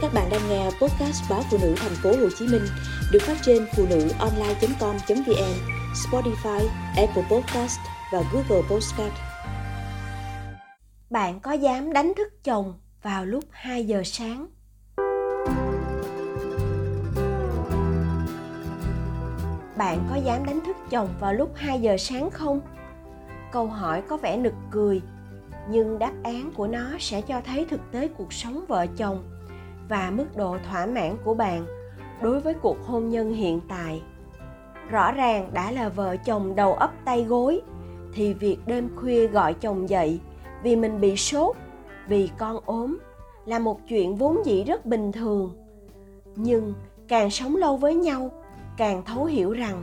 Các bạn đang nghe podcast báo phụ nữ thành phố Hồ Chí Minh được phát trên phụ nữ online.com.vn, Spotify, Apple Podcast và Google Podcast. Bạn có dám đánh thức chồng vào lúc 2 giờ sáng? Bạn có dám đánh thức chồng vào lúc 2 giờ sáng không? Câu hỏi có vẻ nực cười, nhưng đáp án của nó sẽ cho thấy thực tế cuộc sống vợ chồng và mức độ thỏa mãn của bạn đối với cuộc hôn nhân hiện tại rõ ràng đã là vợ chồng đầu ấp tay gối, thì việc đêm khuya gọi chồng dậy vì mình bị sốt, vì con ốm là một chuyện vốn dĩ rất bình thường nhưng càng sống lâu với nhau, càng thấu hiểu rằng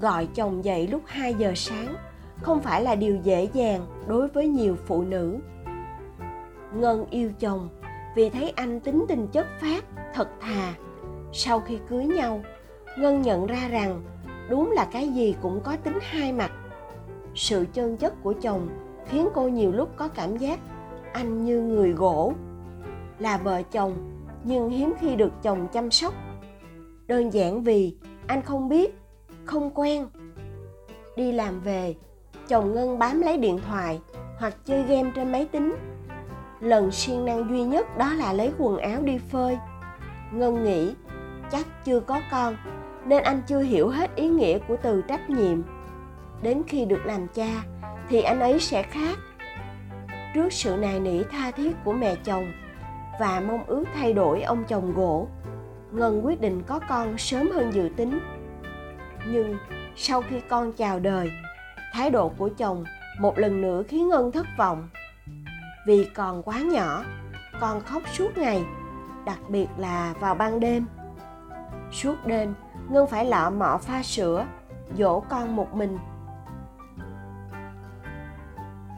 gọi chồng dậy lúc 2 giờ sáng không phải là điều dễ dàng đối với nhiều phụ nữ. Ngân yêu chồng vì thấy anh tính tình chất phát thật thà. Sau khi cưới nhau, ngân nhận ra rằng đúng là cái gì cũng có tính hai mặt. Sự chân chất của chồng khiến cô nhiều lúc có cảm giác anh như người gỗ. Là vợ chồng, nhưng hiếm khi được chồng chăm sóc. Đơn giản vì anh không biết, không quen. Đi làm về, chồng ngân bám lấy điện thoại hoặc chơi game trên máy tính lần siêng năng duy nhất đó là lấy quần áo đi phơi. Ngân nghĩ, chắc chưa có con, nên anh chưa hiểu hết ý nghĩa của từ trách nhiệm. Đến khi được làm cha, thì anh ấy sẽ khác. Trước sự nài nỉ tha thiết của mẹ chồng và mong ước thay đổi ông chồng gỗ, ngân quyết định có con sớm hơn dự tính. Nhưng sau khi con chào đời, thái độ của chồng một lần nữa khiến ngân thất vọng vì còn quá nhỏ con khóc suốt ngày, đặc biệt là vào ban đêm. Suốt đêm, ngân phải lọ mọ pha sữa, dỗ con một mình.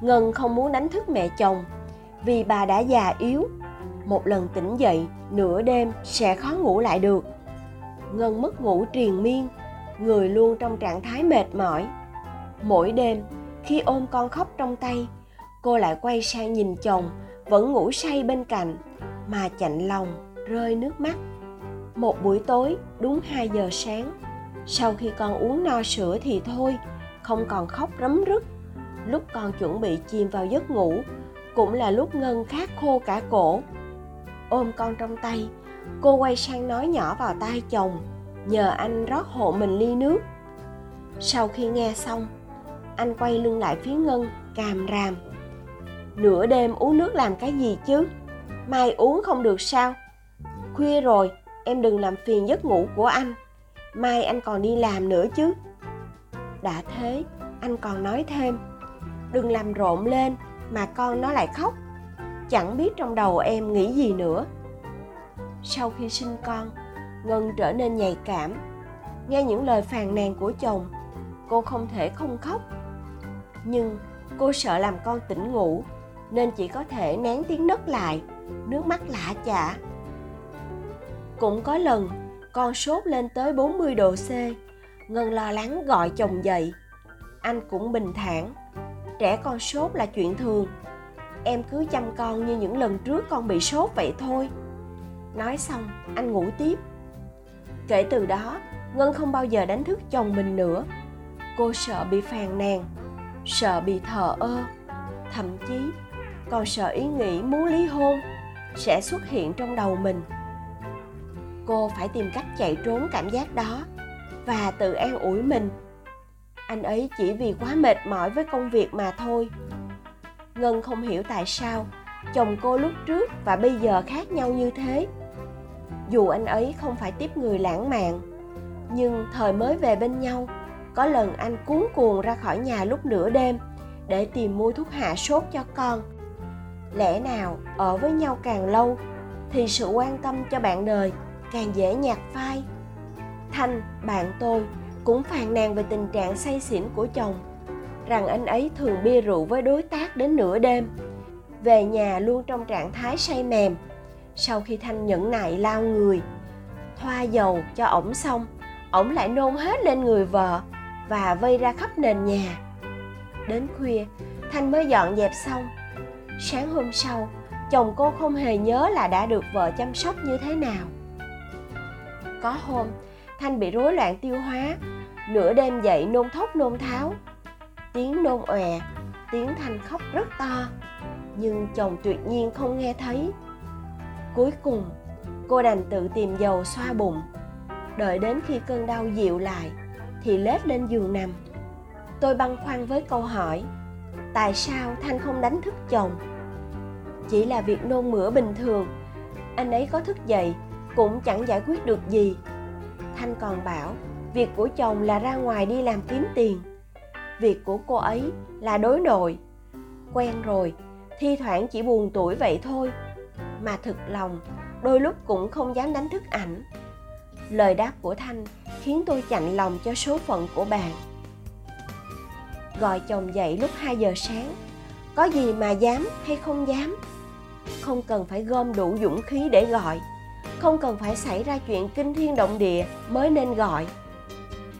Ngân không muốn đánh thức mẹ chồng, vì bà đã già yếu. Một lần tỉnh dậy, nửa đêm sẽ khó ngủ lại được. Ngân mất ngủ triền miên, người luôn trong trạng thái mệt mỏi. Mỗi đêm, khi ôm con khóc trong tay cô lại quay sang nhìn chồng, vẫn ngủ say bên cạnh, mà chạnh lòng rơi nước mắt. Một buổi tối, đúng 2 giờ sáng, sau khi con uống no sữa thì thôi, không còn khóc rấm rứt. Lúc con chuẩn bị chìm vào giấc ngủ, cũng là lúc ngân khát khô cả cổ. Ôm con trong tay, cô quay sang nói nhỏ vào tai chồng, nhờ anh rót hộ mình ly nước. Sau khi nghe xong, anh quay lưng lại phía ngân, càm ràm nửa đêm uống nước làm cái gì chứ? Mai uống không được sao? Khuya rồi, em đừng làm phiền giấc ngủ của anh. Mai anh còn đi làm nữa chứ. Đã thế, anh còn nói thêm. Đừng làm rộn lên mà con nó lại khóc. Chẳng biết trong đầu em nghĩ gì nữa. Sau khi sinh con, ngân trở nên nhạy cảm. Nghe những lời phàn nàn của chồng, cô không thể không khóc. Nhưng cô sợ làm con tỉnh ngủ nên chỉ có thể nén tiếng nấc lại, nước mắt lạ chả. Cũng có lần, con sốt lên tới 40 độ C, Ngân lo lắng gọi chồng dậy. Anh cũng bình thản, Trẻ con sốt là chuyện thường. Em cứ chăm con như những lần trước con bị sốt vậy thôi. Nói xong, anh ngủ tiếp. Kể từ đó, Ngân không bao giờ đánh thức chồng mình nữa. Cô sợ bị phàn nàn, Sợ bị thờ ơ, Thậm chí còn sợ ý nghĩ muốn ly hôn sẽ xuất hiện trong đầu mình. Cô phải tìm cách chạy trốn cảm giác đó và tự an ủi mình. Anh ấy chỉ vì quá mệt mỏi với công việc mà thôi. Ngân không hiểu tại sao chồng cô lúc trước và bây giờ khác nhau như thế. Dù anh ấy không phải tiếp người lãng mạn, nhưng thời mới về bên nhau, có lần anh cuốn cuồng ra khỏi nhà lúc nửa đêm để tìm mua thuốc hạ sốt cho con lẽ nào ở với nhau càng lâu thì sự quan tâm cho bạn đời càng dễ nhạt phai. Thanh bạn tôi cũng phàn nàn về tình trạng say xỉn của chồng, rằng anh ấy thường bia rượu với đối tác đến nửa đêm, về nhà luôn trong trạng thái say mềm. Sau khi thanh nhẫn nại lao người, thoa dầu cho ổng xong, ổng lại nôn hết lên người vợ và vây ra khắp nền nhà. Đến khuya, thanh mới dọn dẹp xong sáng hôm sau, chồng cô không hề nhớ là đã được vợ chăm sóc như thế nào. Có hôm, thanh bị rối loạn tiêu hóa, nửa đêm dậy nôn thốc nôn tháo. Tiếng nôn òe tiếng thanh khóc rất to, nhưng chồng tuyệt nhiên không nghe thấy. Cuối cùng, cô đành tự tìm dầu xoa bụng. Đợi đến khi cơn đau dịu lại, thì lết lên giường nằm. Tôi băn khoăn với câu hỏi tại sao thanh không đánh thức chồng? Chỉ là việc nôn mửa bình thường. Anh ấy có thức dậy, cũng chẳng giải quyết được gì. Thanh còn bảo, việc của chồng là ra ngoài đi làm kiếm tiền. Việc của cô ấy là đối nội. Quen rồi, thi thoảng chỉ buồn tuổi vậy thôi. Mà thực lòng, đôi lúc cũng không dám đánh thức ảnh. Lời đáp của thanh khiến tôi chạnh lòng cho số phận của bạn gọi chồng dậy lúc 2 giờ sáng. Có gì mà dám hay không dám? Không cần phải gom đủ dũng khí để gọi. Không cần phải xảy ra chuyện kinh thiên động địa mới nên gọi.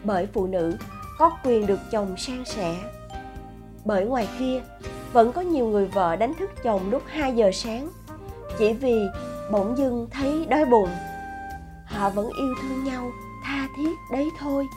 Bởi phụ nữ có quyền được chồng san sẻ. Bởi ngoài kia, vẫn có nhiều người vợ đánh thức chồng lúc 2 giờ sáng. Chỉ vì bỗng dưng thấy đói bụng họ vẫn yêu thương nhau, tha thiết đấy thôi.